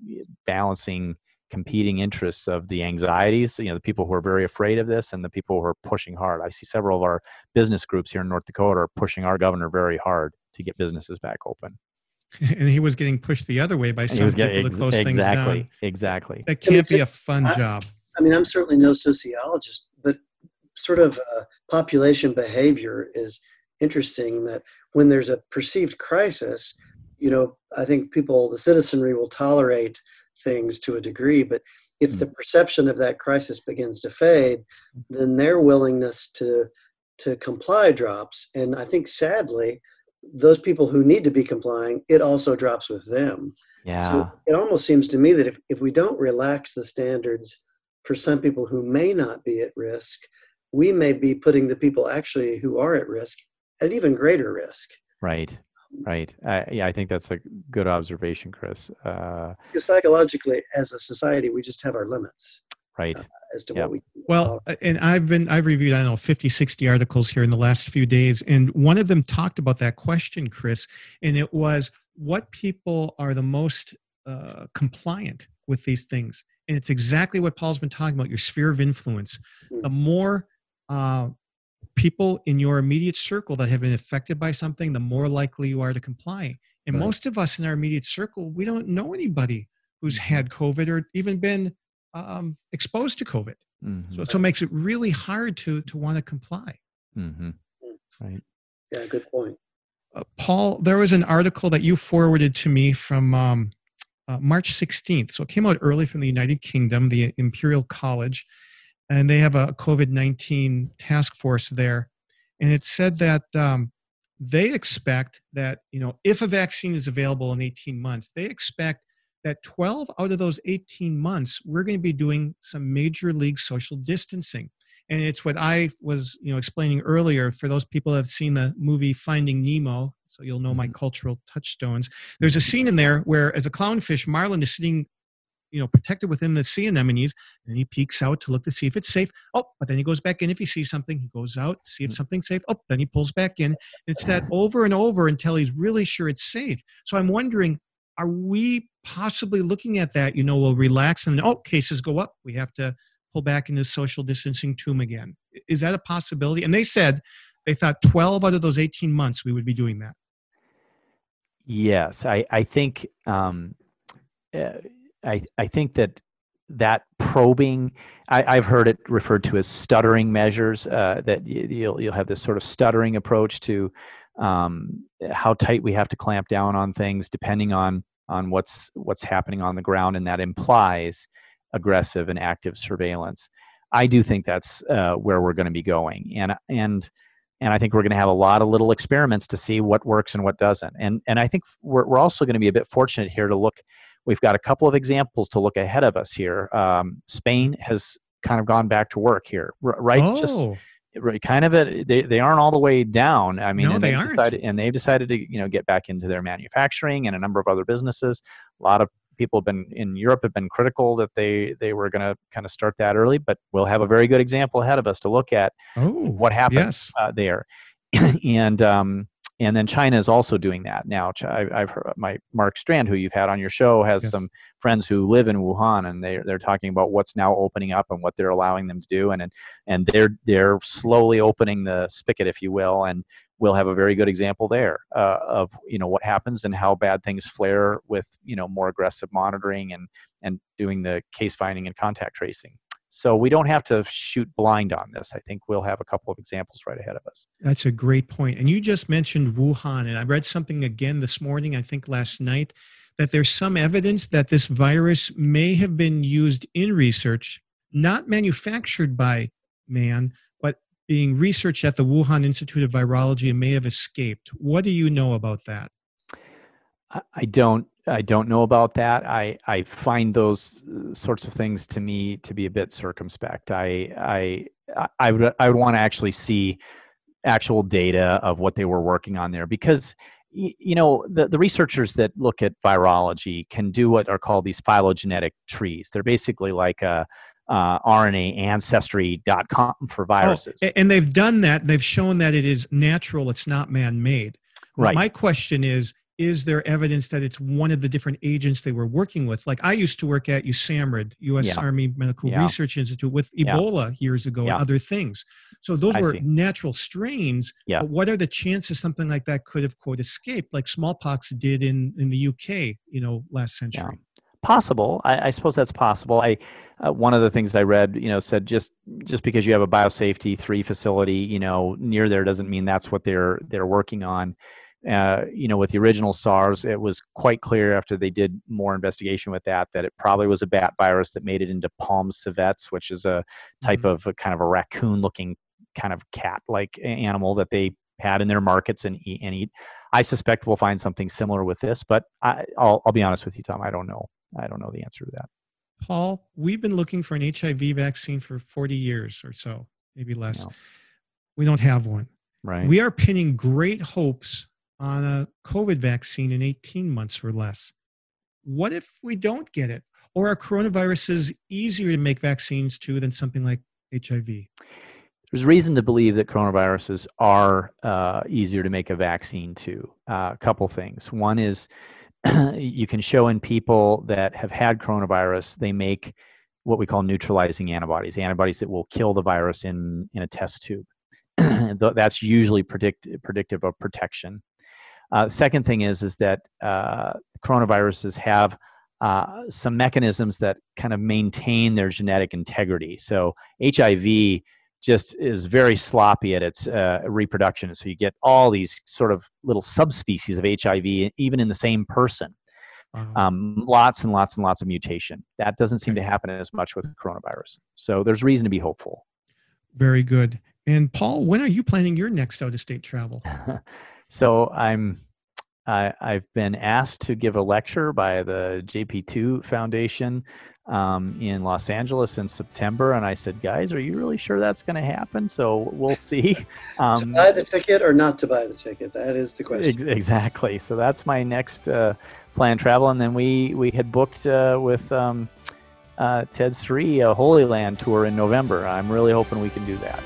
balancing competing interests of the anxieties. You know, the people who are very afraid of this and the people who are pushing hard. I see several of our business groups here in North Dakota are pushing our governor very hard to get businesses back open. and he was getting pushed the other way by some people getting, to close exactly, things down. Exactly. That can't be a fun I, job. I mean, I'm certainly no sociologist, but sort of uh, population behavior is interesting. That when there's a perceived crisis, you know, I think people, the citizenry, will tolerate things to a degree, but if mm-hmm. the perception of that crisis begins to fade, then their willingness to to comply drops. And I think sadly, those people who need to be complying, it also drops with them. Yeah. So it almost seems to me that if, if we don't relax the standards for some people who may not be at risk, we may be putting the people actually who are at risk at even greater risk. Right. Right. Uh, yeah, I think that's a good observation, Chris. Uh, because psychologically, as a society, we just have our limits. Right. Uh, as to yep. what we well and i've been i've reviewed i don't know 50 60 articles here in the last few days and one of them talked about that question chris and it was what people are the most uh, compliant with these things and it's exactly what paul's been talking about your sphere of influence Hmm. the more uh, people in your immediate circle that have been affected by something the more likely you are to comply and Right. most of us in our immediate circle we don't know anybody who's Mm-hmm. had covid or even been um, exposed to covid mhm, so, so it makes it really hard to to want to comply. mhm. Right. Yeah, good point. Uh, Paul, there was an article that you forwarded to me from um, uh, March 16th. So it came out early from the United Kingdom, the Imperial College, and they have a COVID 19 task force there. And it said that um, they expect that, you know, if a vaccine is available in 18 months, they expect that 12 out of those 18 months, we're going to be doing some major league social distancing. And it's what I was, you know, explaining earlier for those people that have seen the movie Finding Nemo. So you'll know my mm-hmm. cultural touchstones. There's a scene in there where, as a clownfish, Marlin is sitting, you know, protected within the sea anemones, and he peeks out to look to see if it's safe. Oh, but then he goes back in if he sees something. He goes out see if mm. something's safe. Oh, then he pulls back in. It's that over and over until he's really sure it's safe. So I'm wondering, are we possibly looking at that? You know, we'll relax and oh, cases go up. We have to pull back into social distancing tomb again. Is that a possibility? And they said they thought 12 out of those 18 months we would be doing that. Yes, I I think um, uh, I I think that that probing I, I've heard it referred to as stuttering measures. Uh, that you'll you'll have this sort of stuttering approach to um, how tight we have to clamp down on things, depending on on what's what's happening on the ground, and that implies aggressive and active surveillance. I do think that's uh, where we're going to be going, and and and I think we're going to have a lot of little experiments to see what works and what doesn't. And and I think we're we're also going to be a bit fortunate here to look. We've got a couple of examples to look ahead of us here. Um, Spain has kind of gone back to work here, right? Just Oh, right, kind of a, they they aren't all the way down. I mean, No, they aren't. Decided, and they've decided to you know get back into their manufacturing and a number of other businesses. A lot of people have been in Europe have been critical that they they were going to kind of start that early, but we'll have a very good example ahead of us to look at oh, what happened yes. uh, there, and um, and then China is also doing that now. I, I've heard my Mark Strand, who you've had on your show, has Yes. some friends who live in Wuhan, and they they're talking about what's now opening up and what they're allowing them to do, and and, and they're they're slowly opening the spigot, if you will, and we'll have a very good example there uh, of you know what happens and how bad things flare with you know more aggressive monitoring and and doing the case finding and contact tracing. So we don't have to shoot blind on this. I think we'll have a couple of examples right ahead of us. That's a great point. And you just mentioned Wuhan, and I read something again this morning, I think last night, that there's some evidence that this virus may have been used in research, not manufactured by man, but being researched at the Wuhan Institute of Virology and may have escaped. What do you know about that? I- don't I don't know about that. I I find those uh, sorts of things to me to be a bit circumspect. I I I- I would I would want to actually see actual data of what they were working on there because you know the, the researchers that look at virology can do what are called these phylogenetic trees they're basically like a uh, rna ancestry.com for viruses Oh, and they've done that. They've shown that it is natural, it's not man made. right My question is Is there evidence that it's one of the different agents they were working with? Like I used to work at USAMRIID, U.S. Yeah. Army Medical Yeah. Research Institute, with Yeah. Ebola years ago Yeah. and other things. So those I were see. natural strains. Yeah. But what are the chances something like that could have, quote, escaped, like smallpox did in, in the UK, you know, last century? possible I, I suppose that's possible i uh, one of the things i read you know said just just because you have a biosafety three facility you know near there doesn't mean that's what they're they're working on uh, you know with the original sars it was quite clear after they did more investigation with that that it probably was a bat virus that made it into palm civets which is a type Mhm. of a kind of a raccoon looking kind of cat like animal that they had in their markets and eat, and eat. I suspect we'll find something similar with this, but I, will I'll be honest with you, Tom. I don't know. I don't know the answer to that. Paul, we've been looking for an HIV vaccine for 40 years or so, maybe less. No. We don't have one. Right. We are pinning great hopes on a COVID vaccine in 18 months or less. What if we don't get it? Or are coronaviruses easier to make vaccines to than something like HIV? There's reason to believe that coronaviruses are uh, easier to make a vaccine to. Uh, a couple things. One is you can show in people that have had coronavirus, they make what we call neutralizing antibodies, antibodies that will kill the virus in, in a test tube. That's usually predict, predictive of protection. Uh, second thing is is that uh, coronaviruses have uh, some mechanisms that kind of maintain their genetic integrity. So HIV just is very sloppy at its uh, reproduction. So you get all these sort of little subspecies of HIV, even in the same person. Um, lots and lots and lots of mutation. That doesn't seem to happen as much with coronavirus. So there's reason to be hopeful. Very good. And Paul, when are you planning your next out of state travel? So I'm I, I've been asked to give a lecture by the JP2 Foundation um, in Los Angeles in September, and I said, "Guys, are you really sure that's going to happen?" So we'll see. Um, to buy the ticket or not to buy the ticket? That is the question. Ex- exactly. So that's my next uh, planned travel, and then we we had booked uh, with um, uh, TEDS three a Holy Land tour in November. I'm really hoping we can do that.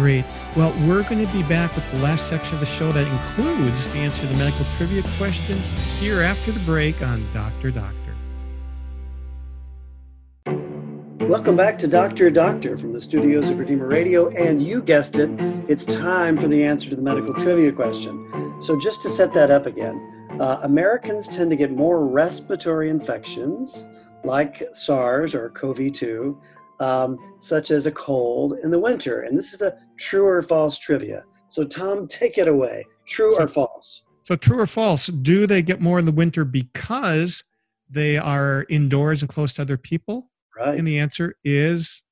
Great. Well, we're going to be back with the last section of the show that includes the answer to the medical trivia question here after the break on Doctor Doctor. Welcome back to Doctor Doctor from the studios of Redeemer Radio. And you guessed it, it's time for the answer to the medical trivia question. So, just to set that up again, uh, Americans tend to get more respiratory infections like SARS or CoV 2 um, such as a cold in the winter. And this is a true or false trivia. So, Tom, take it away. True so, or false? So, true or false? Do they get more in the winter because they are indoors and close to other people? Right. And the answer is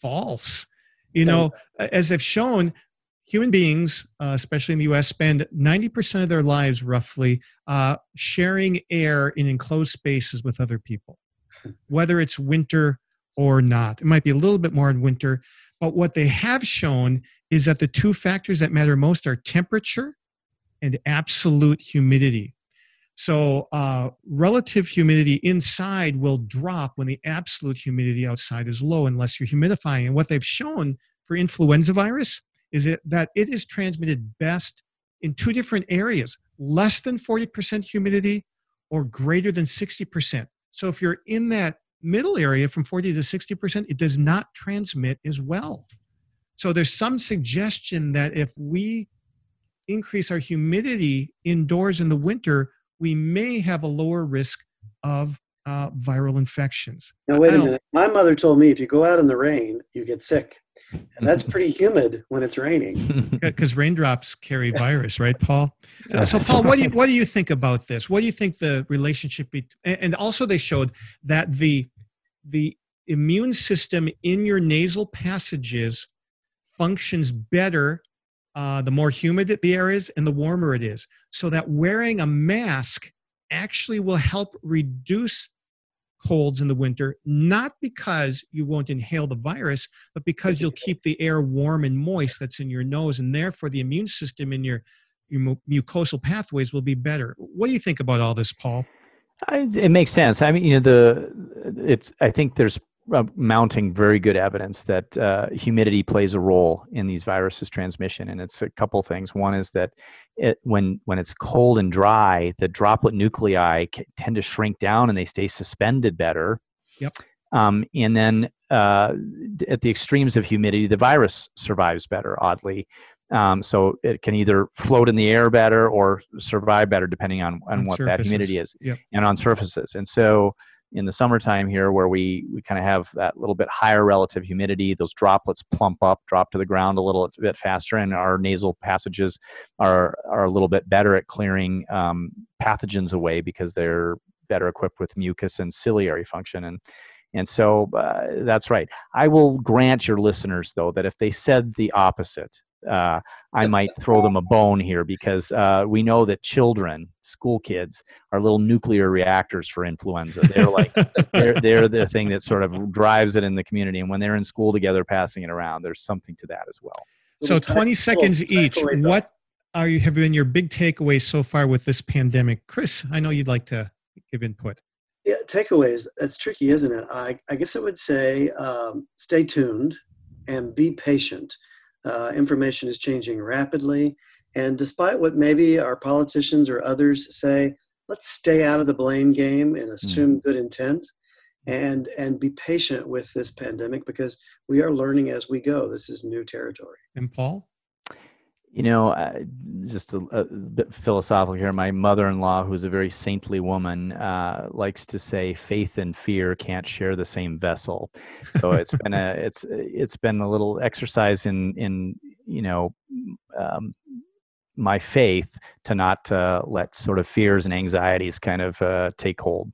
false. You know, as I've shown, human beings, uh, especially in the US, spend 90% of their lives roughly uh, sharing air in enclosed spaces with other people, whether it's winter or not. It might be a little bit more in winter, but what they have shown is that the two factors that matter most are temperature and absolute humidity. So, uh, relative humidity inside will drop when the absolute humidity outside is low, unless you're humidifying. And what they've shown for influenza virus is it, that it is transmitted best in two different areas less than 40% humidity or greater than 60%. So, if you're in that middle area from 40 to 60%, it does not transmit as well. So there's some suggestion that if we increase our humidity indoors in the winter, we may have a lower risk of uh, viral infections. Now, wait a minute. My mother told me if you go out in the rain, you get sick. And that's pretty humid when it's raining. Because raindrops carry virus, right, Paul? So, Paul, what do you what do you think about this? What do you think the relationship between? And also, they showed that the the immune system in your nasal passages functions better uh, the more humid the air is and the warmer it is. So that wearing a mask actually will help reduce colds in the winter, not because you won't inhale the virus, but because you'll keep the air warm and moist that's in your nose, and therefore the immune system in your, your mucosal pathways will be better. What do you think about all this, Paul? I, it makes sense. I mean, you know, the it's. I think there's uh, mounting very good evidence that uh, humidity plays a role in these viruses transmission, and it's a couple things. One is that it, when when it's cold and dry, the droplet nuclei tend to shrink down and they stay suspended better. Yep. Um, and then uh, at the extremes of humidity, the virus survives better. Oddly, um, so it can either float in the air better or survive better depending on, on, on what surfaces. that humidity is yep. and on surfaces. And so in the summertime here where we, we kind of have that little bit higher relative humidity, those droplets plump up, drop to the ground a little bit faster, and our nasal passages are, are a little bit better at clearing um, pathogens away because they're better equipped with mucus and ciliary function. And and so uh, that's right. I will grant your listeners, though, that if they said the opposite, uh, I might throw them a bone here because uh, we know that children, school kids, are little nuclear reactors for influenza. They're like they're they're the thing that sort of drives it in the community, and when they're in school together, passing it around, there's something to that as well. So 20 seconds each. What are you have been your big takeaways so far with this pandemic, Chris? I know you'd like to give input. Yeah, takeaways. That's tricky, isn't it? I, I guess I would say um, stay tuned and be patient. Uh, information is changing rapidly. And despite what maybe our politicians or others say, let's stay out of the blame game and assume mm. good intent and and be patient with this pandemic because we are learning as we go this is new territory and paul you know, uh, just a, a, bit philosophical here. My mother-in-law, who's a very saintly woman, uh, likes to say, "Faith and fear can't share the same vessel." So it's been a it's it's been a little exercise in in you know um, my faith to not uh, let sort of fears and anxieties kind of uh, take hold.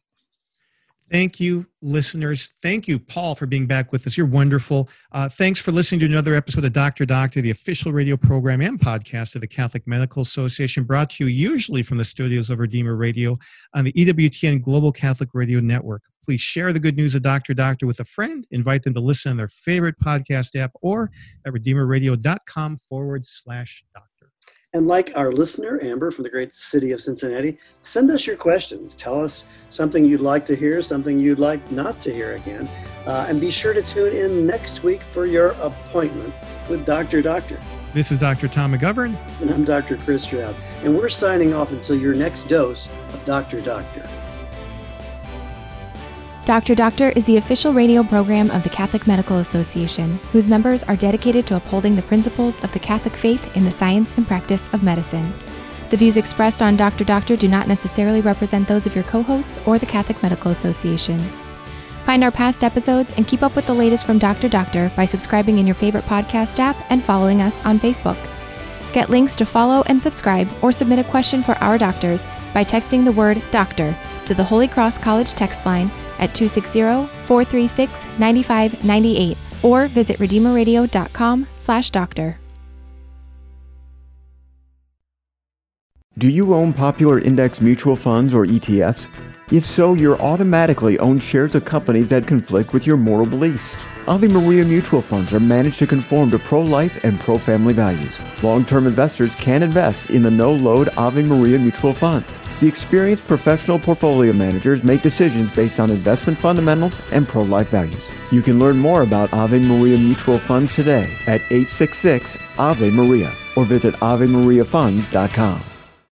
Thank you, listeners. Thank you, Paul, for being back with us. You're wonderful. Uh, thanks for listening to another episode of Doctor Doctor, the official radio program and podcast of the Catholic Medical Association, brought to you usually from the studios of Redeemer Radio on the EWTN Global Catholic Radio Network. Please share the good news of Doctor Doctor with a friend. Invite them to listen on their favorite podcast app or at redeemerradio.com forward slash doctor. And like our listener, Amber from the great city of Cincinnati, send us your questions. Tell us something you'd like to hear, something you'd like not to hear again. Uh, and be sure to tune in next week for your appointment with Dr. Doctor. This is Dr. Tom McGovern. And I'm Dr. Chris Stroud. And we're signing off until your next dose of Dr. Doctor. Doctor Doctor is the official radio program of the Catholic Medical Association, whose members are dedicated to upholding the principles of the Catholic faith in the science and practice of medicine. The views expressed on Doctor Doctor do not necessarily represent those of your co hosts or the Catholic Medical Association. Find our past episodes and keep up with the latest from Doctor Doctor by subscribing in your favorite podcast app and following us on Facebook. Get links to follow and subscribe or submit a question for our doctors by texting the word doctor to the Holy Cross College text line at 260-436-9598 or visit redeemerradio.com slash doctor. Do you own popular index mutual funds or ETFs? If so, you're automatically own shares of companies that conflict with your moral beliefs. Ave Maria mutual funds are managed to conform to pro-life and pro-family values. Long-term investors can invest in the no-load Ave Maria mutual funds. The experienced professional portfolio managers make decisions based on investment fundamentals and pro-life values. You can learn more about Ave Maria Mutual Funds today at 866 Ave Maria or visit AveMariaFunds.com.